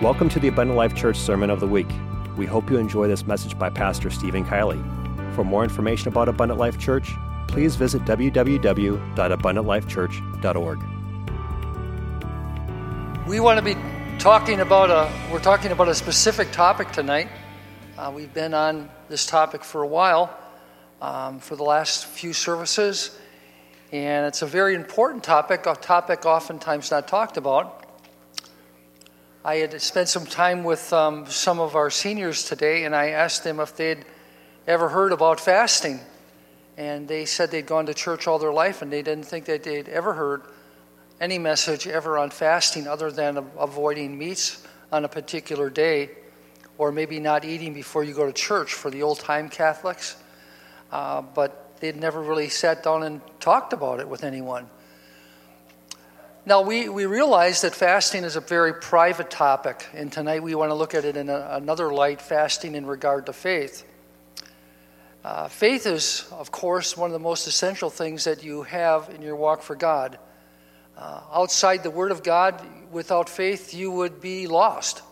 Welcome to the Abundant Life Church Sermon of the Week. We hope you enjoy this message by Pastor Steven Kielley. For more information about Abundant Life Church, please visit www.abundantlifechurch.org. We want to be talking about a we're talking about a specific topic tonight. Uh, we've been on this topic for a while, um, for the last few services, and it's a very important topic, a topic oftentimes not talked about. I had spent some time with um, some of our seniors today, and I asked them if they'd ever heard about fasting. And they said they'd gone to church all their life, and they didn't think that they'd ever heard any message ever on fasting other than avoiding meats on a particular day, or maybe not eating before you go to church for the old time Catholics. Uh, but they'd never really sat down and talked about it with anyone. Now, we, we realize that fasting is a very private topic, and tonight we want to look at it in a, another light fasting in regard to faith. Uh, faith is, of course, one of the most essential things that you have in your walk for God. Uh, outside the Word of God, without faith, you would be lost.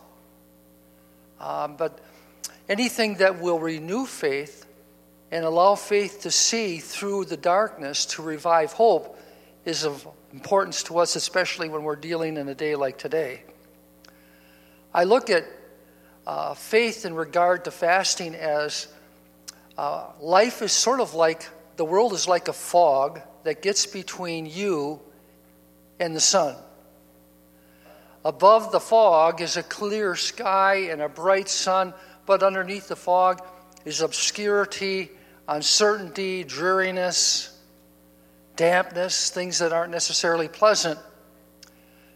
Um, but anything that will renew faith and allow faith to see through the darkness to revive hope is of importance to us, especially when we're dealing in a day like today. I look at uh, faith in regard to fasting as uh, life is sort of like the world is like a fog that gets between you and the sun. Above the fog is a clear sky and a bright sun, but underneath the fog is obscurity, uncertainty, dreariness, dampness, things that aren't necessarily pleasant.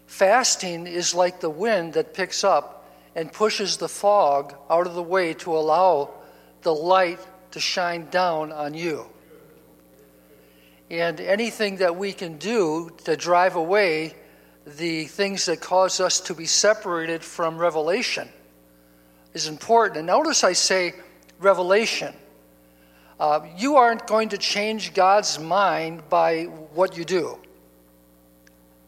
Fasting is like the wind that picks up and pushes the fog out of the way to allow the light to shine down on you. And anything that we can do to drive away the things that cause us to be separated from revelation is important. And notice I say revelation. Uh, you aren't going to change God's mind by what you do.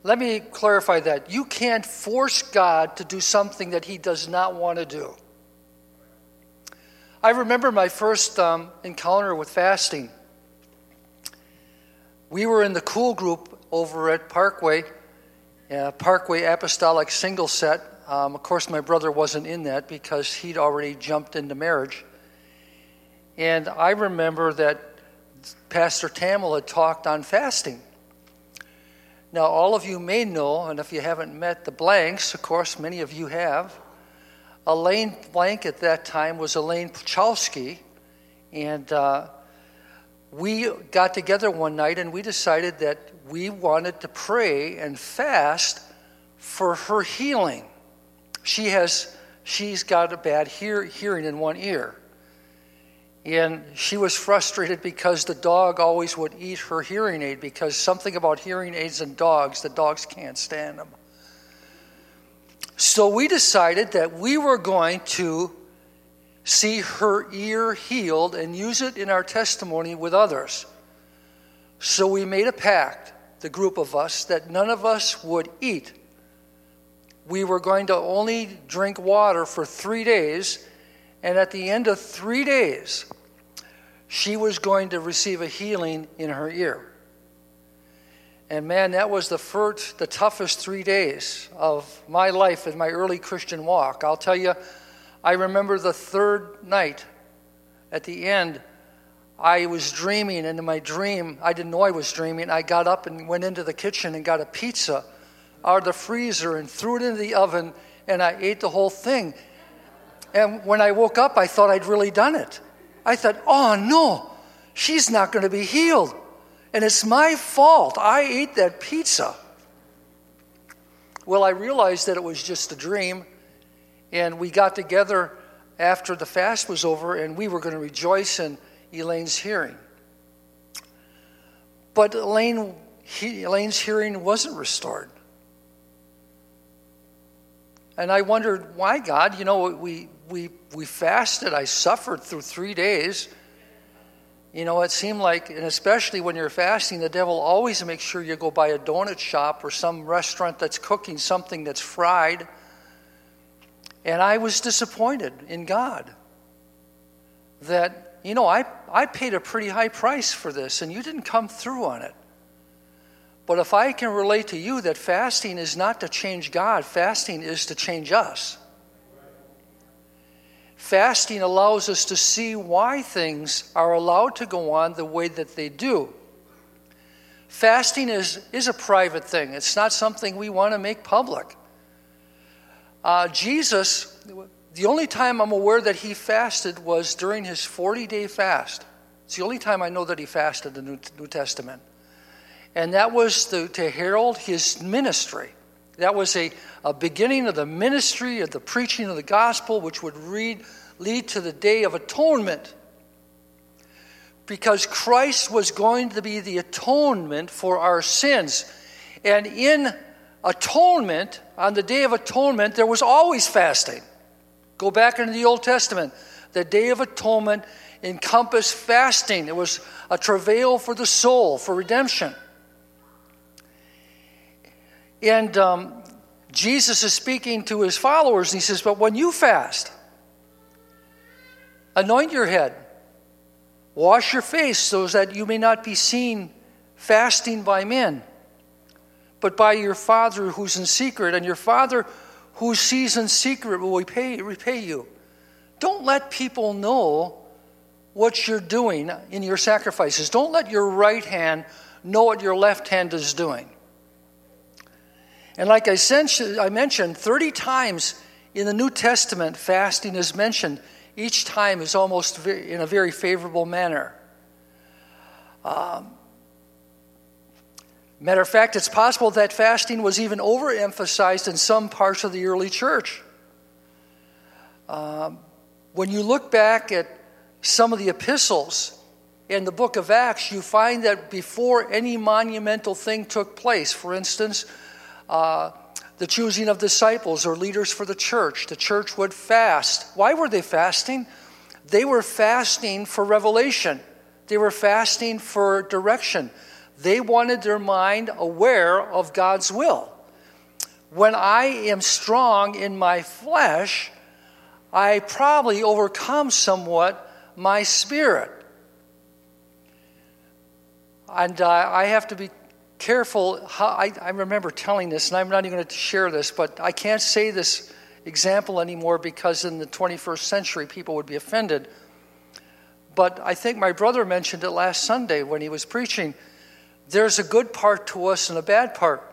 Let me clarify that. You can't force God to do something that He does not want to do. I remember my first um, encounter with fasting. We were in the cool group over at Parkway, uh, Parkway Apostolic Single Set. Um, of course, my brother wasn't in that because he'd already jumped into marriage. And I remember that Pastor Tamil had talked on fasting. Now, all of you may know, and if you haven't met the Blanks, of course, many of you have. Elaine Blank at that time was Elaine Puchalski, and uh, we got together one night and we decided that we wanted to pray and fast for her healing. She has, she's got a bad hear, hearing in one ear. And she was frustrated because the dog always would eat her hearing aid because something about hearing aids and dogs, the dogs can't stand them. So we decided that we were going to see her ear healed and use it in our testimony with others. So we made a pact, the group of us, that none of us would eat. We were going to only drink water for three days, and at the end of three days, she was going to receive a healing in her ear. And man, that was the first, the toughest three days of my life in my early Christian walk. I'll tell you, I remember the third night at the end, I was dreaming, and in my dream, I didn't know I was dreaming. I got up and went into the kitchen and got a pizza out of the freezer and threw it into the oven, and I ate the whole thing. And when I woke up, I thought I'd really done it. I thought, oh no, she's not going to be healed. And it's my fault. I ate that pizza. Well, I realized that it was just a dream. And we got together after the fast was over and we were going to rejoice in Elaine's hearing. But Elaine, he, Elaine's hearing wasn't restored. And I wondered, why, God? You know, we, we, we fasted. I suffered through three days. You know, it seemed like, and especially when you're fasting, the devil always makes sure you go by a donut shop or some restaurant that's cooking something that's fried. And I was disappointed in God that, you know, I, I paid a pretty high price for this and you didn't come through on it. But if I can relate to you that fasting is not to change God, fasting is to change us. Fasting allows us to see why things are allowed to go on the way that they do. Fasting is, is a private thing, it's not something we want to make public. Uh, Jesus, the only time I'm aware that he fasted was during his 40 day fast. It's the only time I know that he fasted in the New, New Testament. And that was to, to herald his ministry. That was a, a beginning of the ministry of the preaching of the gospel, which would read, lead to the day of atonement. Because Christ was going to be the atonement for our sins. And in atonement, on the day of atonement, there was always fasting. Go back into the Old Testament. The day of atonement encompassed fasting, it was a travail for the soul, for redemption. And um, Jesus is speaking to his followers, and he says, But when you fast, anoint your head, wash your face, so that you may not be seen fasting by men, but by your Father who's in secret, and your Father who sees in secret will repay, repay you. Don't let people know what you're doing in your sacrifices. Don't let your right hand know what your left hand is doing. And like I, I mentioned, 30 times in the New Testament, fasting is mentioned. Each time is almost in a very favorable manner. Um, matter of fact, it's possible that fasting was even overemphasized in some parts of the early church. Um, when you look back at some of the epistles in the book of Acts, you find that before any monumental thing took place, for instance, uh, the choosing of disciples or leaders for the church. The church would fast. Why were they fasting? They were fasting for revelation, they were fasting for direction. They wanted their mind aware of God's will. When I am strong in my flesh, I probably overcome somewhat my spirit. And uh, I have to be careful how I, I remember telling this, and I'm not even going to share this, but I can't say this example anymore because in the 21st century people would be offended. But I think my brother mentioned it last Sunday when he was preaching. There's a good part to us and a bad part.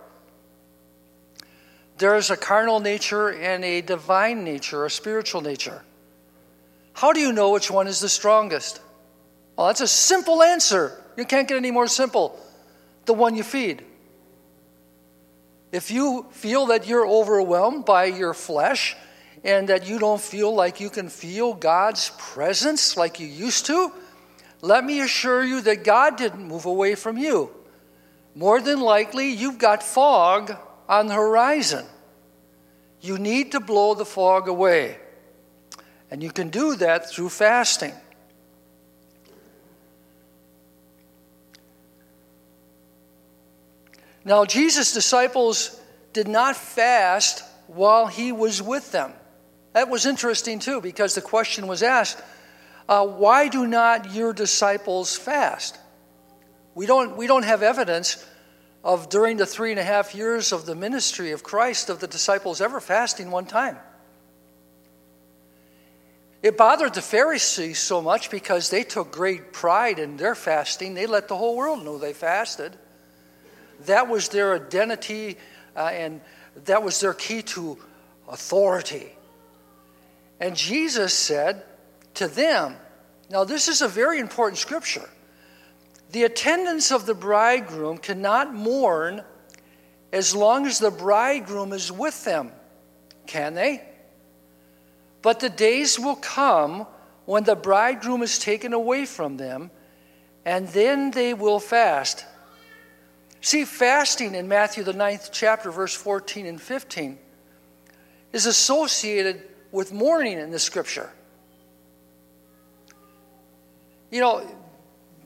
There's a carnal nature and a divine nature, a spiritual nature. How do you know which one is the strongest? Well, that's a simple answer. You can't get any more simple the one you feed. If you feel that you're overwhelmed by your flesh and that you don't feel like you can feel God's presence like you used to, let me assure you that God didn't move away from you. More than likely, you've got fog on the horizon. You need to blow the fog away. And you can do that through fasting. Now, Jesus' disciples did not fast while he was with them. That was interesting too, because the question was asked uh, why do not your disciples fast? We don't, we don't have evidence of during the three and a half years of the ministry of Christ of the disciples ever fasting one time. It bothered the Pharisees so much because they took great pride in their fasting. They let the whole world know they fasted. That was their identity, uh, and that was their key to authority. And Jesus said to them, now this is a very important scripture. The attendants of the bridegroom cannot mourn as long as the bridegroom is with them, can they? But the days will come when the bridegroom is taken away from them, and then they will fast. See, fasting in Matthew, the ninth chapter, verse 14 and 15, is associated with mourning in the scripture. You know,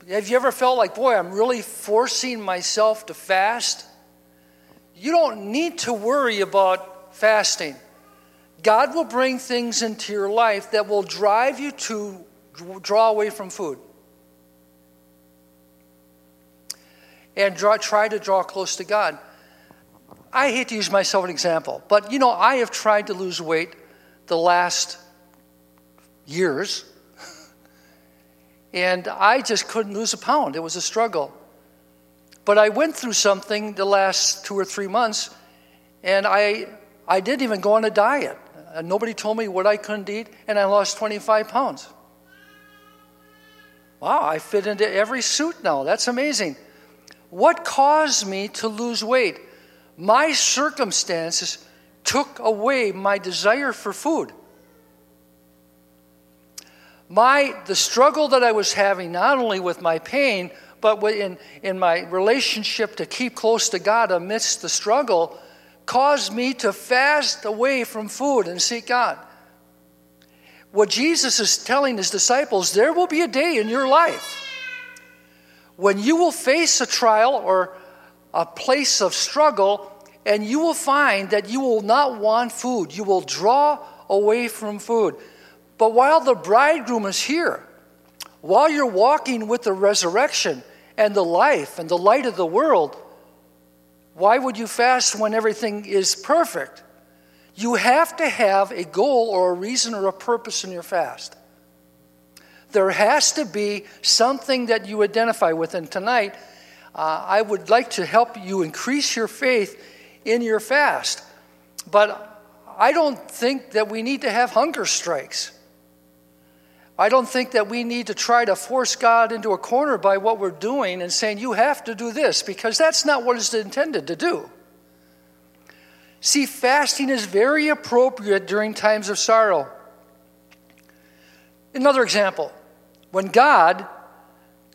have you ever felt like, boy, I'm really forcing myself to fast? You don't need to worry about fasting. God will bring things into your life that will drive you to draw away from food. And draw, try to draw close to God. I hate to use myself an example, but you know, I have tried to lose weight the last years, and I just couldn't lose a pound. It was a struggle. But I went through something the last two or three months, and I, I didn't even go on a diet. Nobody told me what I couldn't eat, and I lost 25 pounds. Wow, I fit into every suit now. That's amazing. What caused me to lose weight? My circumstances took away my desire for food. My, the struggle that I was having, not only with my pain, but in, in my relationship to keep close to God amidst the struggle, caused me to fast away from food and seek God. What Jesus is telling his disciples, there will be a day in your life when you will face a trial or a place of struggle, and you will find that you will not want food. You will draw away from food. But while the bridegroom is here, while you're walking with the resurrection and the life and the light of the world, why would you fast when everything is perfect? You have to have a goal or a reason or a purpose in your fast. There has to be something that you identify with. And tonight, uh, I would like to help you increase your faith in your fast. But I don't think that we need to have hunger strikes. I don't think that we need to try to force God into a corner by what we're doing and saying, you have to do this, because that's not what it's intended to do. See, fasting is very appropriate during times of sorrow. Another example when God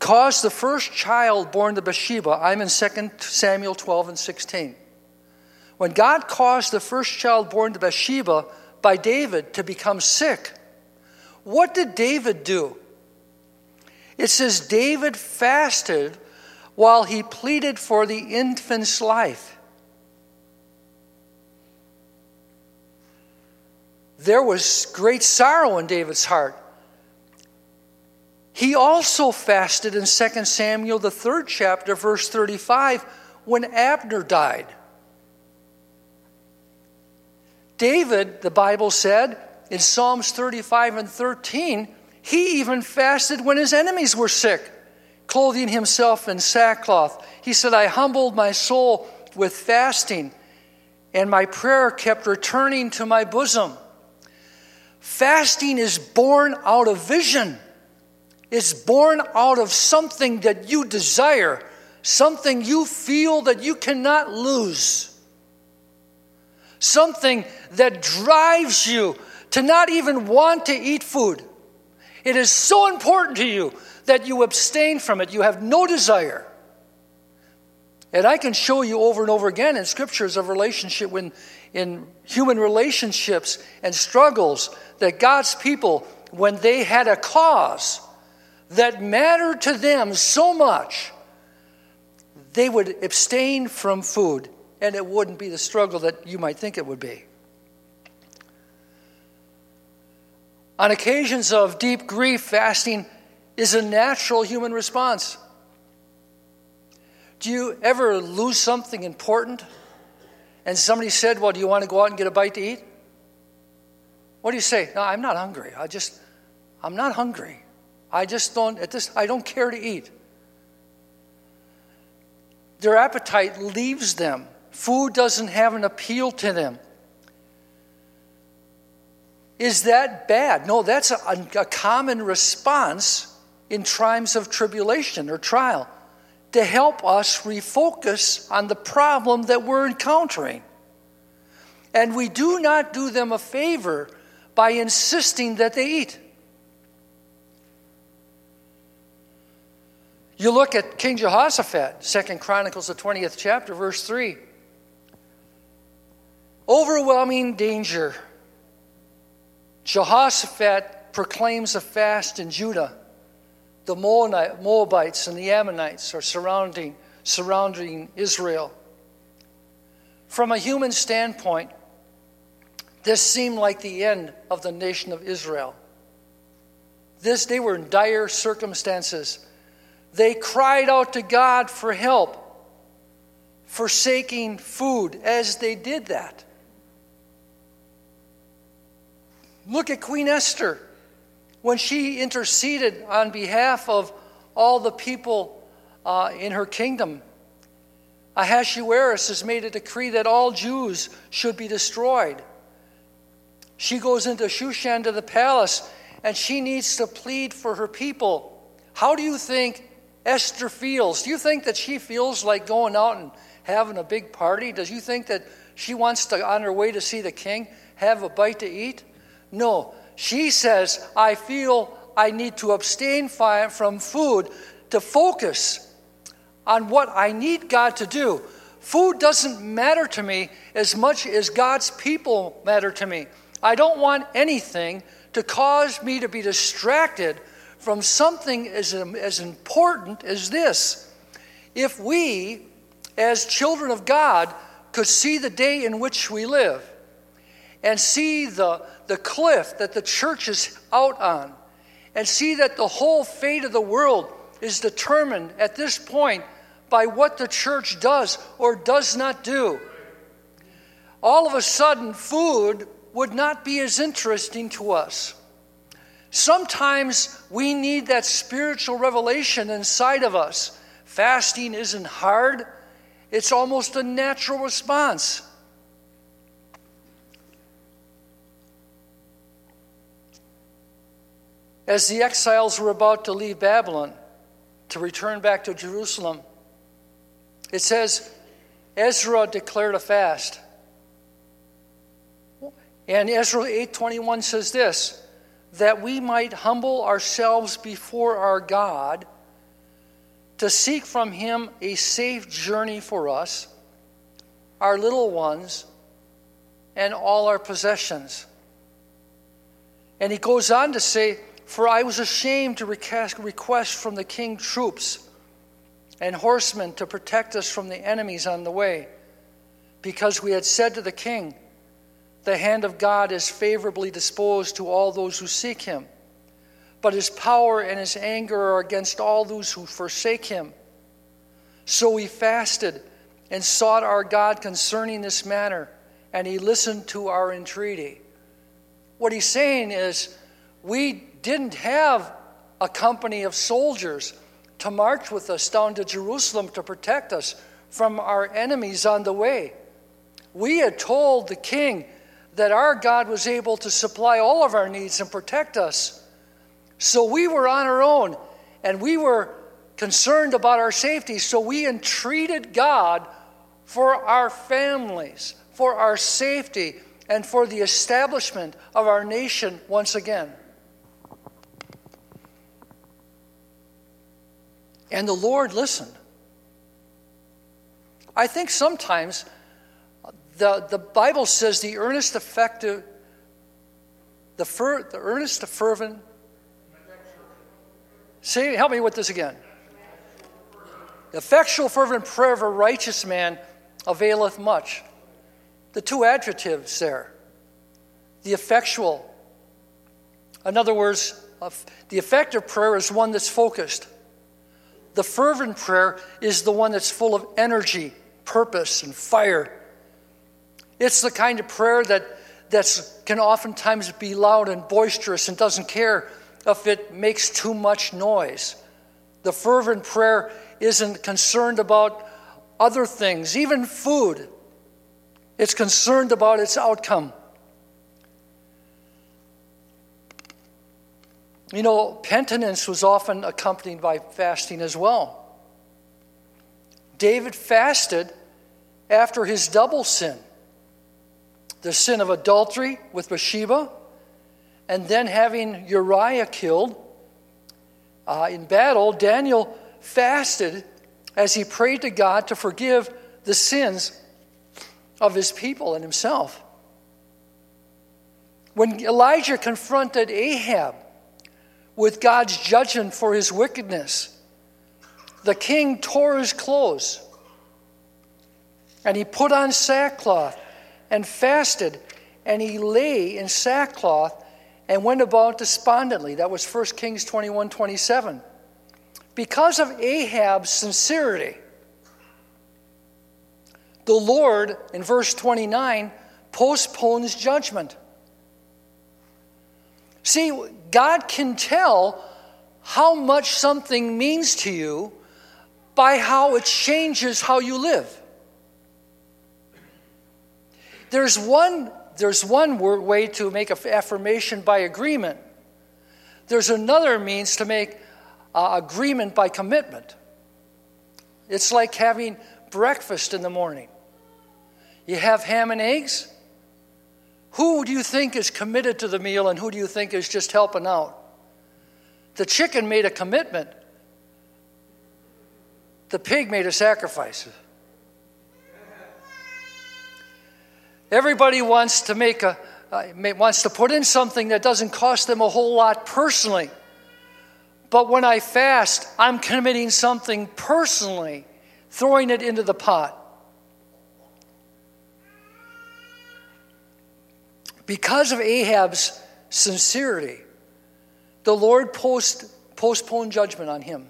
caused the first child born to Bathsheba, I'm in 2 Samuel 12 and 16. When God caused the first child born to Bathsheba by David to become sick, what did David do? It says David fasted while he pleaded for the infant's life. There was great sorrow in David's heart. He also fasted in 2 Samuel, the third chapter, verse 35, when Abner died. David, the Bible said in Psalms 35 and 13, he even fasted when his enemies were sick, clothing himself in sackcloth. He said, I humbled my soul with fasting, and my prayer kept returning to my bosom. Fasting is born out of vision. It's born out of something that you desire, something you feel that you cannot lose, something that drives you to not even want to eat food. It is so important to you that you abstain from it. You have no desire. And I can show you over and over again in scriptures of relationship when in human relationships and struggles that God's people, when they had a cause, that mattered to them so much, they would abstain from food, and it wouldn't be the struggle that you might think it would be. On occasions of deep grief, fasting is a natural human response. Do you ever lose something important and somebody said, Well, do you want to go out and get a bite to eat? What do you say? No, I'm not hungry. I just, I'm not hungry. I just don't, at this, I don't care to eat. Their appetite leaves them. Food doesn't have an appeal to them. Is that bad? No, that's a, a common response in times of tribulation or trial to help us refocus on the problem that we're encountering. And we do not do them a favor by insisting that they eat. You look at King Jehoshaphat, Second Chronicles, the 20th chapter, verse 3. Overwhelming danger. Jehoshaphat proclaims a fast in Judah. The Moabites and the Ammonites are surrounding, surrounding Israel. From a human standpoint, This seemed like the end of the nation of Israel. This, they were in dire circumstances. They cried out to God for help, forsaking food as they did that. Look at Queen Esther when she interceded on behalf of all the people uh, in her kingdom. Ahasuerus has made a decree that all Jews should be destroyed. She goes into Shushan to the palace and she needs to plead for her people. How do you think Esther feels? Do you think that she feels like going out and having a big party? Does you think that she wants to, on her way to see the king, have a bite to eat? No. She says, I feel I need to abstain from food to focus on what I need God to do. Food doesn't matter to me as much as God's people matter to me. I don't want anything to cause me to be distracted from something as, um, as important as this. If we, as children of God, could see the day in which we live and see the, the cliff that the church is out on and see that the whole fate of the world is determined at this point by what the church does or does not do. All of a sudden, food would not be as interesting to us. Sometimes we need that spiritual revelation inside of us. Fasting isn't hard, it's almost a natural response. As the exiles were about to leave Babylon to return back to Jerusalem, it says Ezra declared a fast. And Ezra 8:21 says this, that we might humble ourselves before our God to seek from him a safe journey for us, our little ones, and all our possessions. And he goes on to say, For I was ashamed to request from the king troops and horsemen to protect us from the enemies on the way, because we had said to the king, the hand of God is favorably disposed to all those who seek him, but his power and his anger are against all those who forsake him. So we fasted and sought our God concerning this matter, and he listened to our entreaty. What he's saying is, we didn't have a company of soldiers to march with us down to Jerusalem to protect us from our enemies on the way. We had told the king that our God was able to supply all of our needs and protect us. So we were on our own and we were concerned about our safety. So we entreated God for our families, for our safety, and for the establishment of our nation once again. And the Lord listened. I think sometimes the, the Bible says the earnest, effective, the, fer, the earnest, the fervent. Say, help me with this again. The effectual, fervent prayer of a righteous man availeth much. The two adjectives there. The effectual. In other words, the effective prayer is one that's focused. The fervent prayer is the one that's full of energy, purpose, and fire. It's the kind of prayer that that's, can oftentimes be loud and boisterous and doesn't care if it makes too much noise. The fervent prayer isn't concerned about other things, even food. It's concerned about its outcome. You know, penitence was often accompanied by fasting as well. David fasted after his double sin the sin of adultery with Bathsheba, and then having Uriah killed uh, in battle, Daniel fasted as he prayed to God to forgive the sins of his people and himself. When Elijah confronted Ahab with God's judgment for his wickedness, the king tore his clothes and he put on sackcloth and fasted and he lay in sackcloth and went about despondently. That was 1 Kings 21 27. Because of Ahab's sincerity, the Lord, in verse 29, postpones judgment. See, God can tell how much something means to you by how it changes how you live. There's one, there's one way to make an affirmation by agreement. There's another means to make uh, agreement by commitment. It's like having breakfast in the morning. You have ham and eggs. Who do you think is committed to the meal and who do you think is just helping out? The chicken made a commitment, the pig made a sacrifice. Everybody wants to make a uh, wants to put in something that doesn't cost them a whole lot personally. But when I fast, I'm committing something personally, throwing it into the pot. Because of Ahab's sincerity, the Lord post, postponed judgment on him.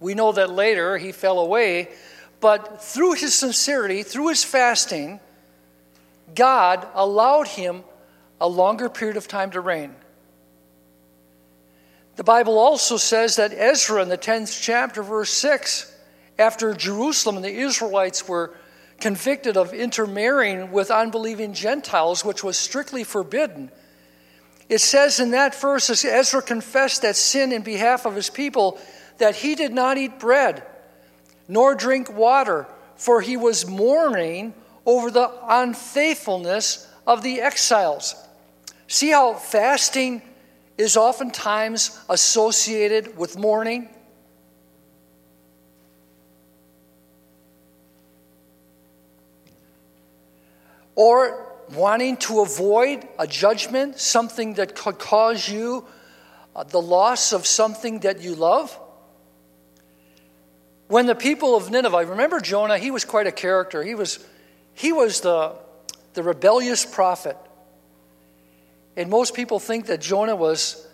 We know that later he fell away, but through his sincerity, through his fasting, God allowed him a longer period of time to reign. The Bible also says that Ezra in the 10th chapter, verse 6, after Jerusalem and the Israelites were convicted of intermarrying with unbelieving Gentiles, which was strictly forbidden, it says in that verse, as Ezra confessed that sin in behalf of his people, that he did not eat bread nor drink water, for he was mourning over the unfaithfulness of the exiles. See how fasting is oftentimes associated with mourning? Or wanting to avoid a judgment, something that could cause you uh, the loss of something that you love? When the people of Nineveh, remember Jonah, he was quite a character. He was, he was the, the rebellious prophet. And most people think that Jonah was,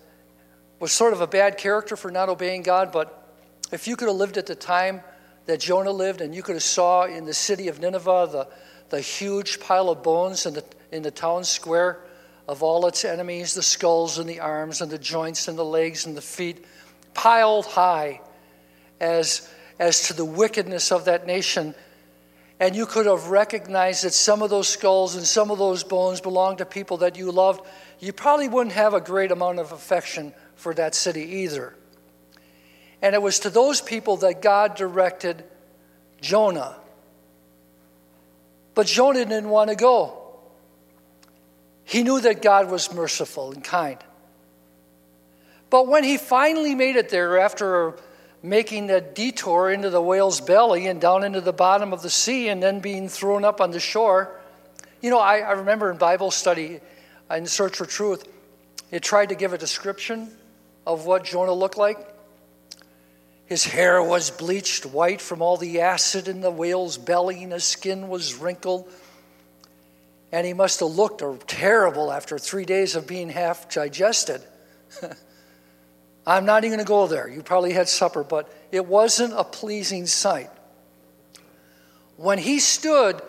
was sort of a bad character for not obeying God, but if you could have lived at the time that Jonah lived and you could have saw in the city of Nineveh the, the huge pile of bones in the, in the town square of all its enemies, the skulls and the arms and the joints and the legs and the feet, piled high as, as to the wickedness of that nation. And you could have recognized that some of those skulls and some of those bones belonged to people that you loved. You probably wouldn't have a great amount of affection for that city either. And it was to those people that God directed Jonah but Jonah didn't want to go. He knew that God was merciful and kind. But when he finally made it there after making that detour into the whale's belly and down into the bottom of the sea and then being thrown up on the shore, you know, I, I remember in Bible study in Search for Truth, it tried to give a description of what Jonah looked like. His hair was bleached white from all the acid in the whale's belly, and his skin was wrinkled. And he must have looked terrible after three days of being half digested. I'm not even going to go there. You probably had supper, but it wasn't a pleasing sight. When he stood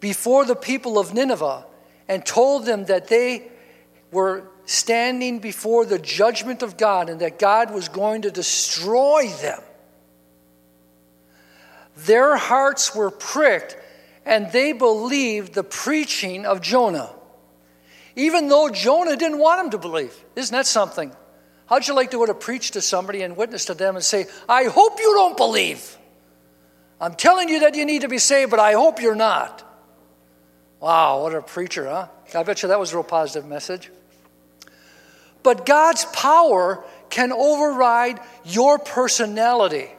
before the people of Nineveh and told them that they were standing before the judgment of God and that God was going to destroy them. Their hearts were pricked and they believed the preaching of Jonah. Even though Jonah didn't want them to believe. Isn't that something? How'd you like to go to preach to somebody and witness to them and say, I hope you don't believe? I'm telling you that you need to be saved, but I hope you're not. Wow, what a preacher, huh? I bet you that was a real positive message. But God's power can override your personality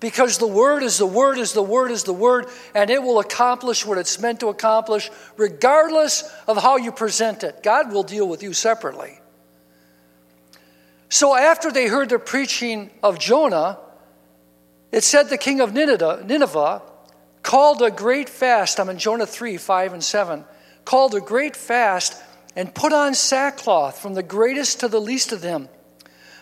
because the Word is the Word is the Word is the Word, and it will accomplish what it's meant to accomplish regardless of how you present it. God will deal with you separately. So after they heard the preaching of Jonah, it said the king of Nineveh, Nineveh called a great fast. I'm in Jonah 3 5 and 7 called a great fast and put on sackcloth from the greatest to the least of them.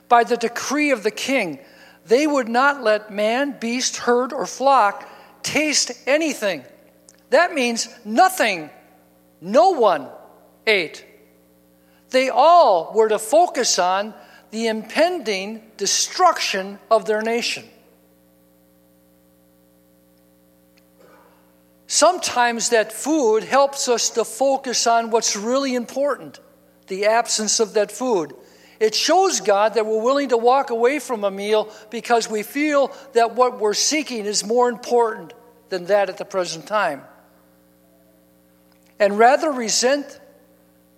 By the decree of the king, they would not let man, beast, herd, or flock taste anything. That means nothing. No one ate. They all were to focus on the impending destruction of their nation. Sometimes that food helps us to focus on what's really important the absence of that food. It shows God that we're willing to walk away from a meal because we feel that what we're seeking is more important than that at the present time. And rather resent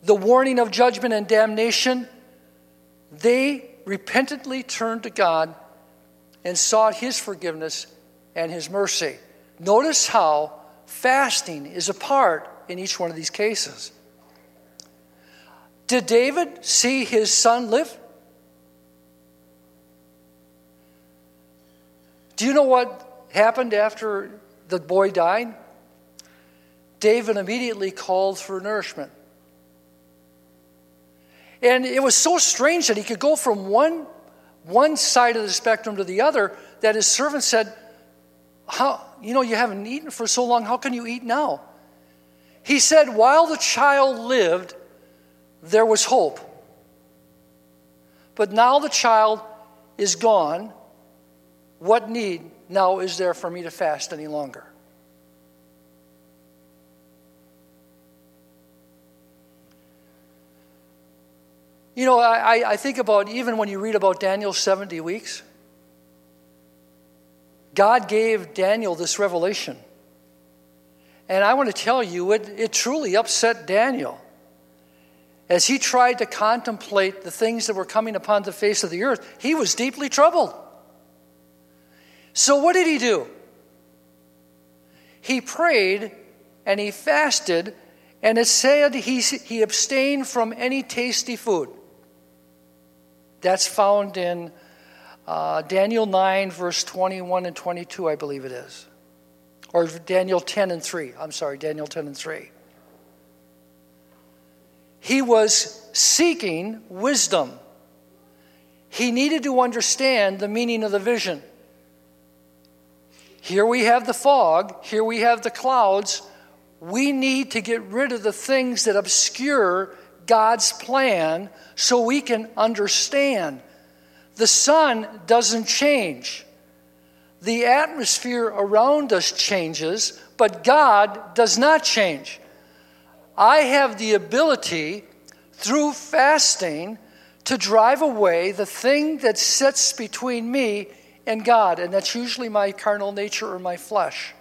the warning of judgment and damnation, they repentantly turned to God and sought His forgiveness and His mercy. Notice how fasting is a part in each one of these cases. Did David see his son live? Do you know what happened after the boy died? David immediately called for nourishment. And it was so strange that he could go from one, one side of the spectrum to the other that his servant said, How, you know, you haven't eaten for so long, how can you eat now? He said, While the child lived, there was hope. But now the child is gone. What need now is there for me to fast any longer? You know, I, I think about even when you read about Daniel's 70 weeks, God gave Daniel this revelation. And I want to tell you, it, it truly upset Daniel. As he tried to contemplate the things that were coming upon the face of the earth, he was deeply troubled. So, what did he do? He prayed and he fasted, and it said he, he abstained from any tasty food. That's found in uh, Daniel 9, verse 21 and 22, I believe it is. Or Daniel 10 and 3. I'm sorry, Daniel 10 and 3. He was seeking wisdom. He needed to understand the meaning of the vision. Here we have the fog, here we have the clouds. We need to get rid of the things that obscure God's plan so we can understand. The sun doesn't change. The atmosphere around us changes, but God does not change. I have the ability through fasting to drive away the thing that sits between me and God, and that's usually my carnal nature or my flesh.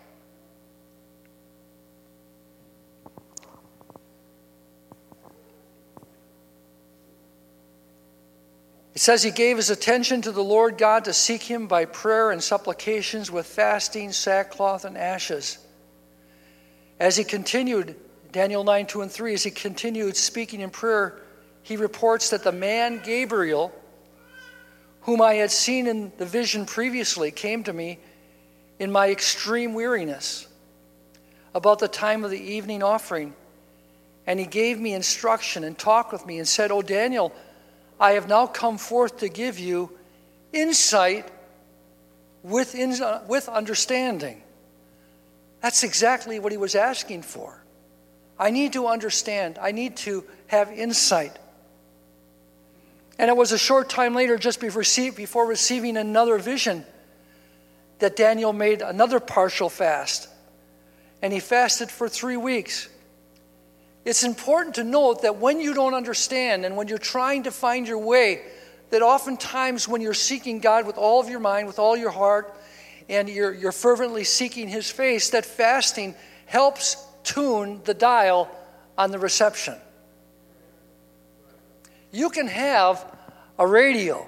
It says he gave his attention to the Lord God to seek him by prayer and supplications with fasting, sackcloth, and ashes. As he continued, Daniel 9, 2 and 3, as he continued speaking in prayer, he reports that the man Gabriel, whom I had seen in the vision previously, came to me in my extreme weariness about the time of the evening offering. And he gave me instruction and talked with me and said, Oh, Daniel, I have now come forth to give you insight with, in, uh, with understanding. That's exactly what he was asking for. I need to understand, I need to have insight. And it was a short time later, just before receiving another vision, that Daniel made another partial fast. And he fasted for three weeks. It's important to note that when you don't understand and when you're trying to find your way, that oftentimes when you're seeking God with all of your mind, with all your heart, and you're, you're fervently seeking His face, that fasting helps tune the dial on the reception. You can have a radio,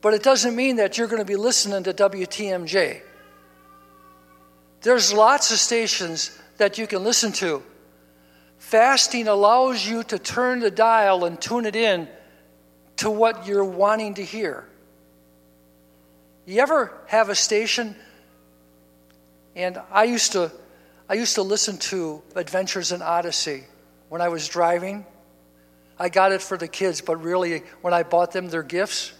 but it doesn't mean that you're going to be listening to WTMJ. There's lots of stations that you can listen to Fasting allows you to turn the dial and tune it in to what you're wanting to hear. You ever have a station? And I used to, I used to listen to Adventures in Odyssey when I was driving. I got it for the kids, but really, when I bought them their gifts,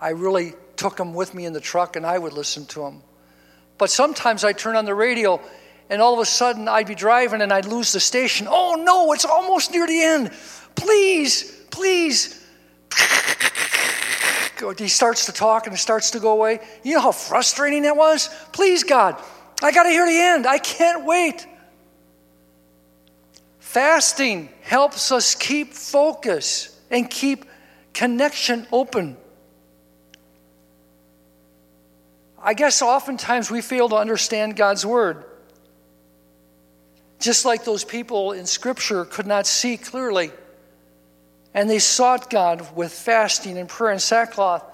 I really took them with me in the truck and I would listen to them. But sometimes I'd turn on the radio and all of a sudden I'd be driving and I'd lose the station. Oh no, it's almost near the end. Please, please. He starts to talk and it starts to go away. You know how frustrating that was? Please, God, I got to hear the end. I can't wait. Fasting helps us keep focus and keep connection open. I guess oftentimes we fail to understand God's word. Just like those people in Scripture could not see clearly, and they sought God with fasting and prayer and sackcloth,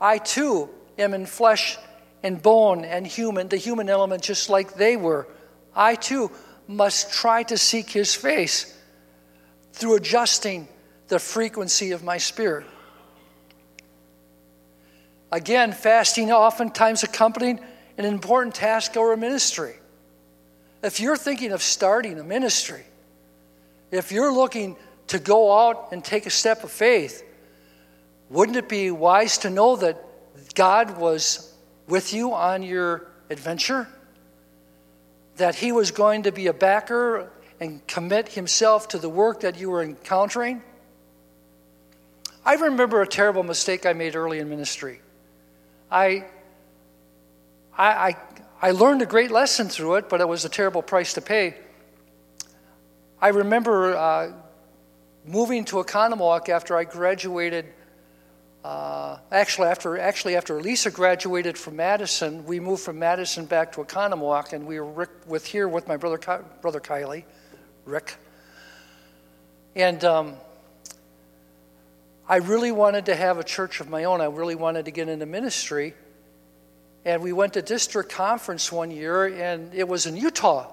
I too am in flesh and bone and human, the human element, just like they were. I too must try to seek His face through adjusting the frequency of my spirit. Again, fasting oftentimes accompanied an important task or a ministry. If you're thinking of starting a ministry, if you're looking to go out and take a step of faith, wouldn't it be wise to know that God was with you on your adventure? That He was going to be a backer and commit Himself to the work that you were encountering? I remember a terrible mistake I made early in ministry. I, I, I learned a great lesson through it, but it was a terrible price to pay. I remember uh, moving to Oconomowoc after I graduated. Uh, actually, after actually after Lisa graduated from Madison, we moved from Madison back to Oconomowoc, and we were Rick, with here with my brother brother Kylie, Rick, and. Um, I really wanted to have a church of my own. I really wanted to get into ministry. And we went to district conference one year, and it was in Utah.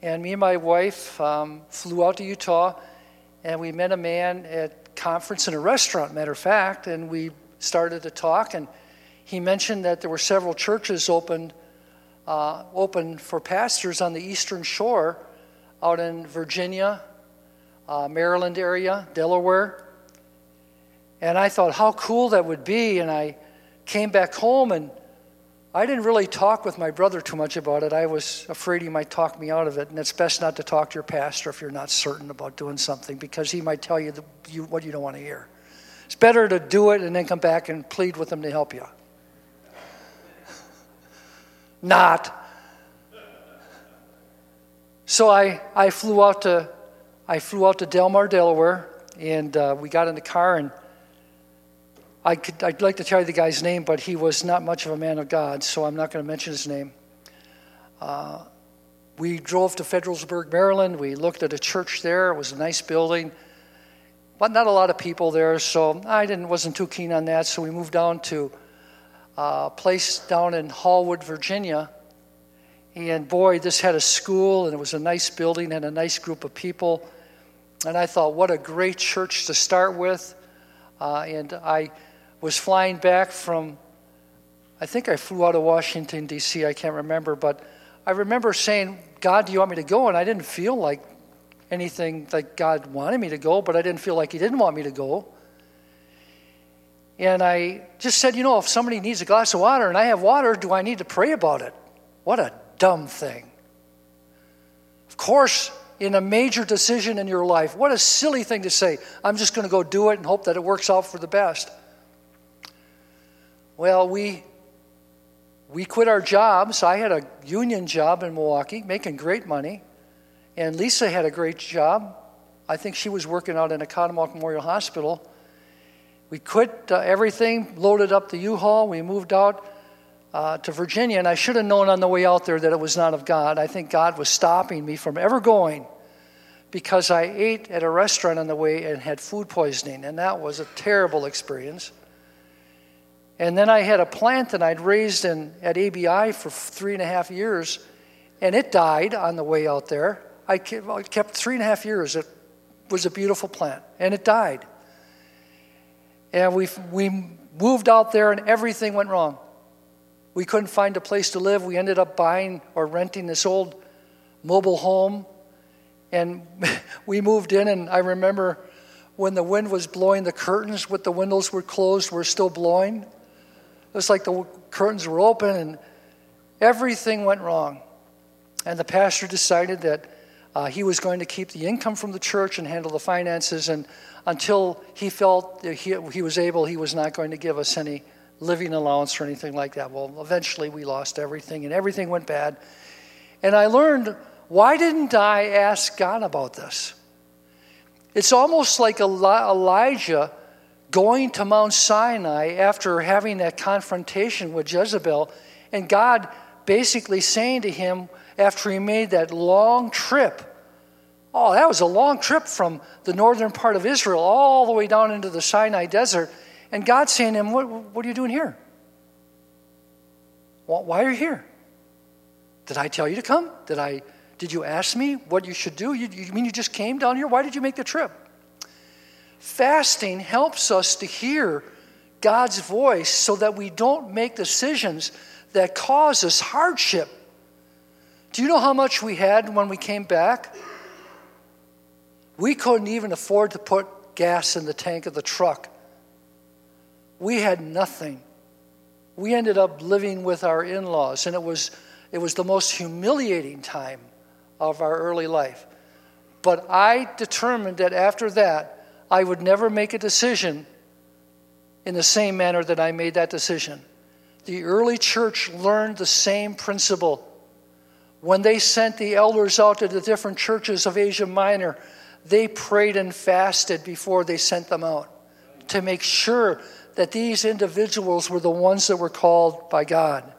And me and my wife um, flew out to Utah, and we met a man at conference in a restaurant, matter of fact, and we started to talk. And he mentioned that there were several churches opened, uh, open for pastors on the eastern shore out in Virginia, uh, Maryland area, Delaware. And I thought how cool that would be. And I came back home and I didn't really talk with my brother too much about it. I was afraid he might talk me out of it. And it's best not to talk to your pastor if you're not certain about doing something because he might tell you, the, you what you don't want to hear. It's better to do it and then come back and plead with him to help you. not. So I, I flew out to I flew out to Delmar, Delaware, and uh, we got in the car and I could, I'd like to tell you the guy's name, but he was not much of a man of God, so I'm not going to mention his name. Uh, we drove to Federalsburg, Maryland. We looked at a church there. It was a nice building, but not a lot of people there, so I didn't, wasn't too keen on that. So we moved down to a place down in Hallwood, Virginia. And boy, this had a school, and it was a nice building and a nice group of people. And I thought, what a great church to start with. Uh, and I was flying back from, I think I flew out of Washington, D.C., I can't remember, but I remember saying, God, do you want me to go? And I didn't feel like anything like God wanted me to go, but I didn't feel like He didn't want me to go. And I just said, you know, if somebody needs a glass of water and I have water, do I need to pray about it? What a dumb thing. Of course, in a major decision in your life, what a silly thing to say. I'm just going to go do it and hope that it works out for the best. Well, we we quit our jobs. I had a union job in Milwaukee, making great money, and Lisa had a great job. I think she was working out in Oconomowoc Memorial Hospital. We quit uh, everything, loaded up the U-Haul. We moved out uh, to Virginia, and I should have known on the way out there that it was not of God. I think God was stopping me from ever going because I ate at a restaurant on the way and had food poisoning, and that was a terrible experience. And then I had a plant that I'd raised in, at ABI for three and a half years, and it died on the way out there. I kept three and a half years. It was a beautiful plant, and it died. And we, we moved out there, and everything went wrong. We couldn't find a place to live. We ended up buying or renting this old mobile home. And we moved in, and I remember when the wind was blowing, the curtains with the windows were closed were still blowing. It was like the curtains were open, and everything went wrong. And the pastor decided that uh, he was going to keep the income from the church and handle the finances. And until he felt that he, he was able, he was not going to give us any living allowance or anything like that. Well, eventually we lost everything, and everything went bad. And I learned why didn't I ask God about this? It's almost like Elijah going to Mount Sinai after having that confrontation with Jezebel, and God basically saying to him after he made that long trip. Oh, that was a long trip from the northern part of Israel all the way down into the Sinai desert. And God saying to him, What, what are you doing here? Why are you here? Did I tell you to come? Did I did you ask me what you should do? You, you mean you just came down here? Why did you make the trip? Fasting helps us to hear God's voice so that we don't make decisions that cause us hardship. Do you know how much we had when we came back? We couldn't even afford to put gas in the tank of the truck. We had nothing. We ended up living with our in laws, and it was, it was the most humiliating time of our early life. But I determined that after that, I would never make a decision in the same manner that I made that decision. The early church learned the same principle. When they sent the elders out to the different churches of Asia Minor, they prayed and fasted before they sent them out to make sure that these individuals were the ones that were called by God.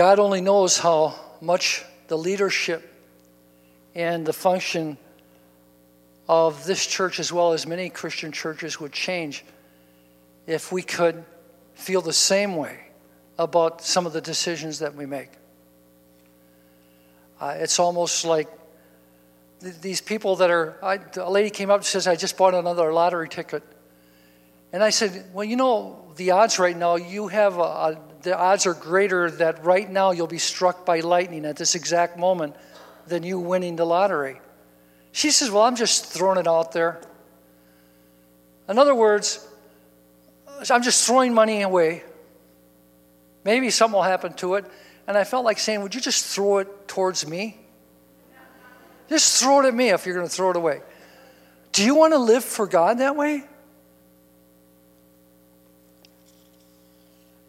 God only knows how much the leadership and the function of this church, as well as many Christian churches, would change if we could feel the same way about some of the decisions that we make. Uh, it's almost like th- these people that are. I, a lady came up and says, I just bought another lottery ticket. And I said, Well, you know, the odds right now, you have a, a the odds are greater that right now you'll be struck by lightning at this exact moment than you winning the lottery. She says, Well, I'm just throwing it out there. In other words, I'm just throwing money away. Maybe something will happen to it. And I felt like saying, Would you just throw it towards me? Just throw it at me if you're going to throw it away. Do you want to live for God that way?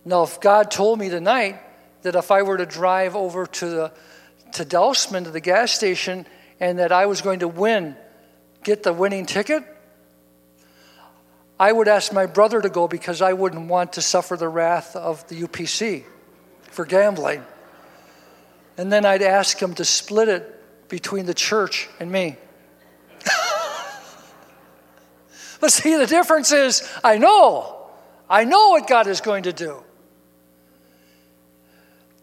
Now, if God told me tonight that if I were to drive over to the to Dousman to the gas station and that I was going to win, get the winning ticket, I would ask my brother to go because I wouldn't want to suffer the wrath of the UPC for gambling. And then I'd ask him to split it between the church and me. but see, the difference is I know. I know what God is going to do.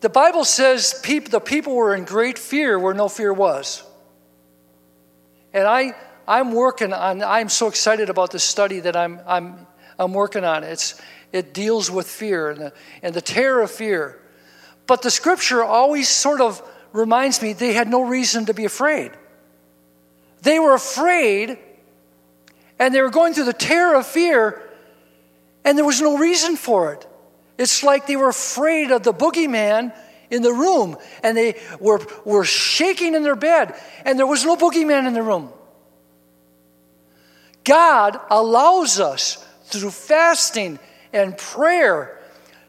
The Bible says people, the people were in great fear where no fear was. And I, I'm working on, I'm so excited about this study that I'm, I'm, I'm working on. It's, it deals with fear and the, and the terror of fear. But the scripture always sort of reminds me they had no reason to be afraid. They were afraid and they were going through the terror of fear, and there was no reason for it. It's like they were afraid of the boogeyman in the room and they were, were shaking in their bed, and there was no boogeyman in the room. God allows us through fasting and prayer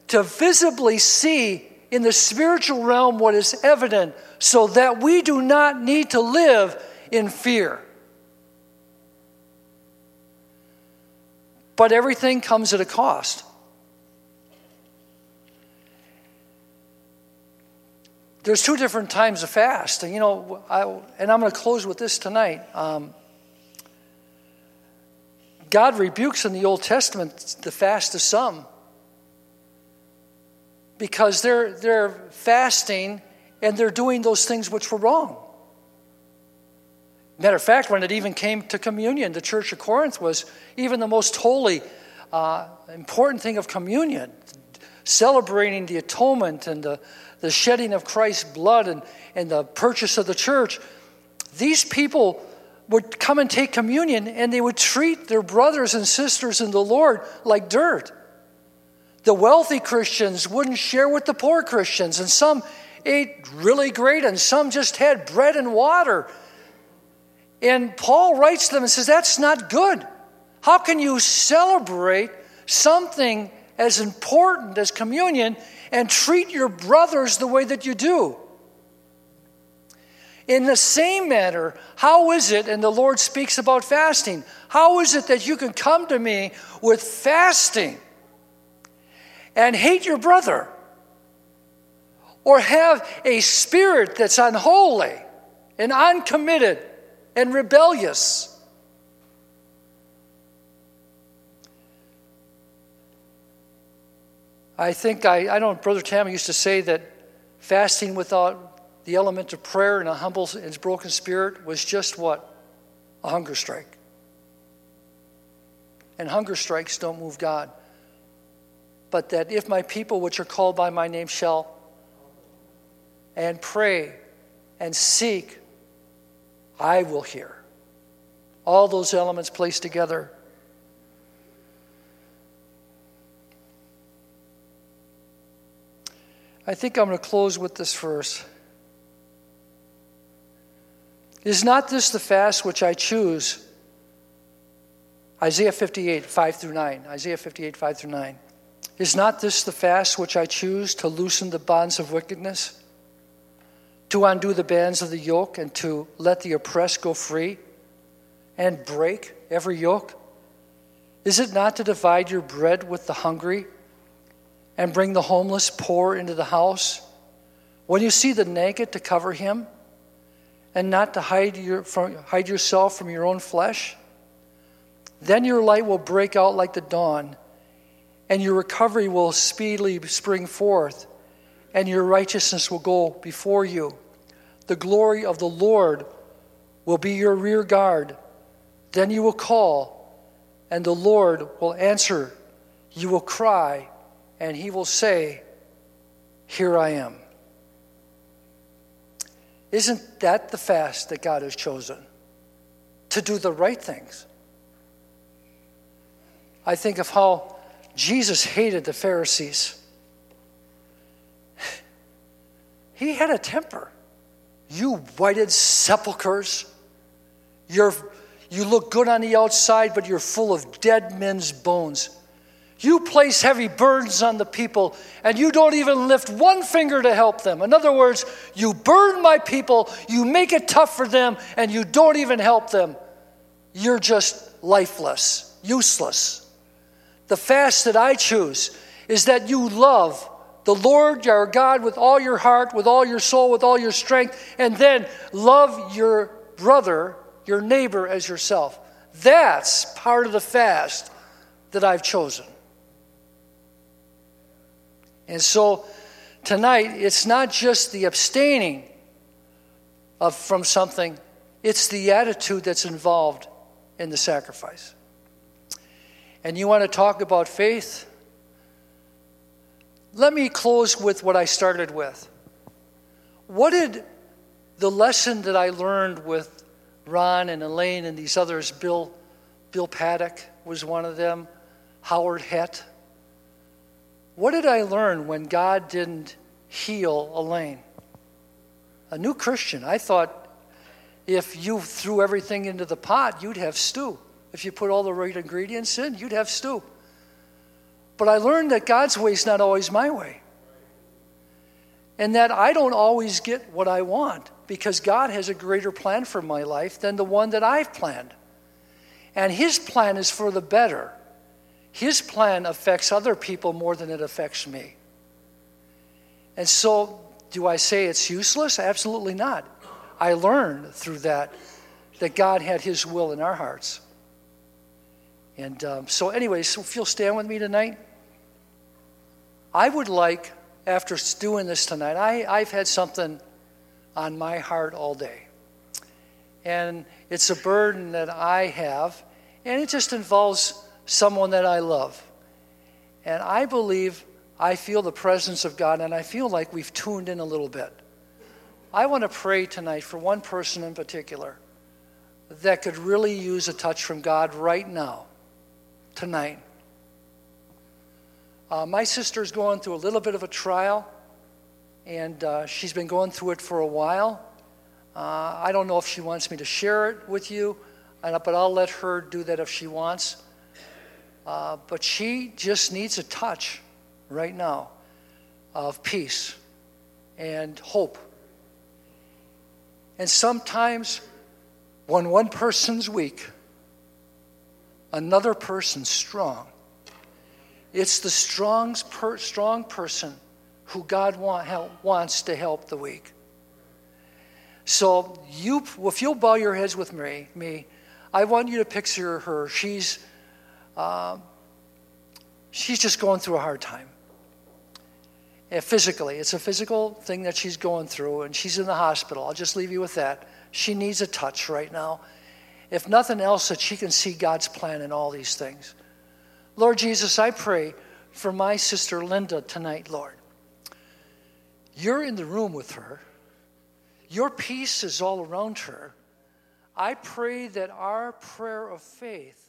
to visibly see in the spiritual realm what is evident so that we do not need to live in fear. But everything comes at a cost. There's two different times of fast. And, you know, I, and I'm going to close with this tonight. Um, God rebukes in the Old Testament the fast of some because they're, they're fasting and they're doing those things which were wrong. Matter of fact, when it even came to communion, the church of Corinth was even the most holy, uh, important thing of communion, celebrating the atonement and the, the shedding of Christ's blood and, and the purchase of the church. These people would come and take communion and they would treat their brothers and sisters in the Lord like dirt. The wealthy Christians wouldn't share with the poor Christians, and some ate really great, and some just had bread and water and Paul writes to them and says, That's not good. How can you celebrate something as important as communion and treat your brothers the way that you do? In the same manner, how is it, and the Lord speaks about fasting, how is it that you can come to me with fasting and hate your brother? Or have a spirit that's unholy and uncommitted and rebellious. I think I, I don't, Brother Tammy used to say that fasting without the element of prayer and a humble and broken spirit was just what? A hunger strike. And hunger strikes don't move God. But that if my people, which are called by my name, shall and pray and seek I will hear. All those elements placed together. I think I'm going to close with this verse. Is not this the fast which I choose? Isaiah 58, 5 through 9. Isaiah 58, 5 through 9. Is not this the fast which I choose to loosen the bonds of wickedness? to undo the bands of the yoke and to let the oppressed go free and break every yoke? Is it not to divide your bread with the hungry and bring the homeless poor into the house? When you see the naked, to cover him and not to hide, your, from, hide yourself from your own flesh? Then your light will break out like the dawn, and your recovery will speedily spring forth and your righteousness will go before you. The glory of the Lord will be your rear guard. Then you will call, and the Lord will answer. You will cry, and he will say, Here I am. Isn't that the fast that God has chosen? To do the right things. I think of how Jesus hated the Pharisees. He had a temper. You whited sepulchres. You're, you look good on the outside, but you're full of dead men's bones. You place heavy burdens on the people, and you don't even lift one finger to help them. In other words, you burden my people, you make it tough for them, and you don't even help them. You're just lifeless, useless. The fast that I choose is that you love the Lord your God with all your heart, with all your soul, with all your strength, and then love your brother, your neighbor, as yourself. That's part of the fast that I've chosen. And so tonight, it's not just the abstaining of, from something, it's the attitude that's involved in the sacrifice. And you want to talk about faith? Let me close with what I started with. What did the lesson that I learned with Ron and Elaine and these others, Bill, Bill Paddock was one of them, Howard Hett. What did I learn when God didn't heal Elaine? A new Christian. I thought if you threw everything into the pot, you'd have stew. If you put all the right ingredients in, you'd have stew. But I learned that God's way is not always my way. And that I don't always get what I want because God has a greater plan for my life than the one that I've planned. And His plan is for the better. His plan affects other people more than it affects me. And so, do I say it's useless? Absolutely not. I learned through that that God had His will in our hearts. And um, so, anyways, so if you'll stand with me tonight. I would like, after doing this tonight, I, I've had something on my heart all day. And it's a burden that I have, and it just involves someone that I love. And I believe I feel the presence of God, and I feel like we've tuned in a little bit. I want to pray tonight for one person in particular that could really use a touch from God right now, tonight. Uh, my sister's going through a little bit of a trial, and uh, she's been going through it for a while. Uh, I don't know if she wants me to share it with you, but I'll let her do that if she wants. Uh, but she just needs a touch right now of peace and hope. And sometimes when one person's weak, another person's strong. It's the strong, strong person who God want, help, wants to help the weak. So you, if you'll bow your heads with me, me, I want you to picture her. She's, uh, she's just going through a hard time. And physically, it's a physical thing that she's going through, and she's in the hospital. I'll just leave you with that. She needs a touch right now. If nothing else, that she can see God's plan in all these things. Lord Jesus, I pray for my sister Linda tonight, Lord. You're in the room with her, your peace is all around her. I pray that our prayer of faith,